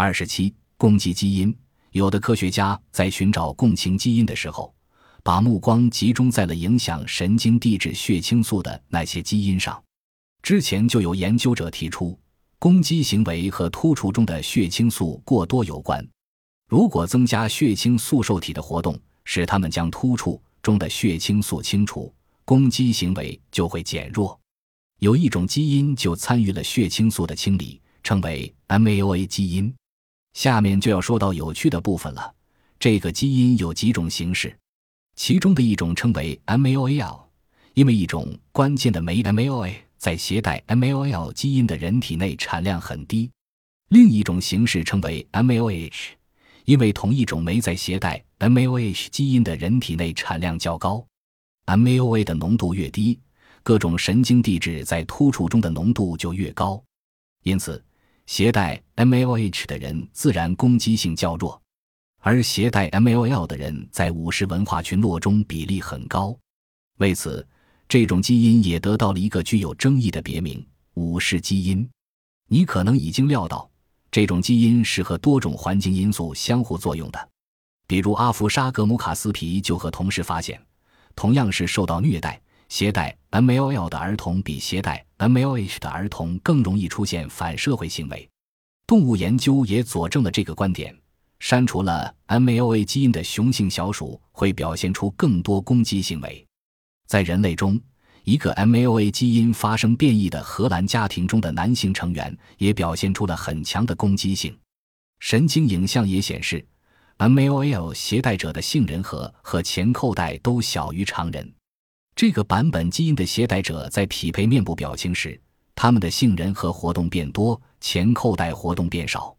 二十七，攻击基因。有的科学家在寻找共情基因的时候，把目光集中在了影响神经递质血清素的那些基因上。之前就有研究者提出，攻击行为和突触中的血清素过多有关。如果增加血清素受体的活动，使它们将突触中的血清素清除，攻击行为就会减弱。有一种基因就参与了血清素的清理，称为 MAOA 基因。下面就要说到有趣的部分了。这个基因有几种形式，其中的一种称为 MAOL，因为一种关键的酶 MAOA 在携带 MAOL 基因的人体内产量很低；另一种形式称为 MAOH，因为同一种酶在携带 MAOH 基因的人体内产量较高。MAOA 的浓度越低，各种神经递质在突触中的浓度就越高，因此。携带 MLH 的人自然攻击性较弱，而携带 MLL 的人在武士文化群落中比例很高。为此，这种基因也得到了一个具有争议的别名——武士基因。你可能已经料到，这种基因是和多种环境因素相互作用的。比如，阿弗沙格姆卡斯皮就和同事发现，同样是受到虐待。携带 MLL 的儿童比携带 MLH 的儿童更容易出现反社会行为。动物研究也佐证了这个观点。删除了 MLA 基因的雄性小鼠会表现出更多攻击行为。在人类中，一个 MLA 基因发生变异的荷兰家庭中的男性成员也表现出了很强的攻击性。神经影像也显示，MAOL 携带者的杏仁核和前扣带都小于常人。这个版本基因的携带者在匹配面部表情时，他们的杏仁核活动变多，前扣带活动变少。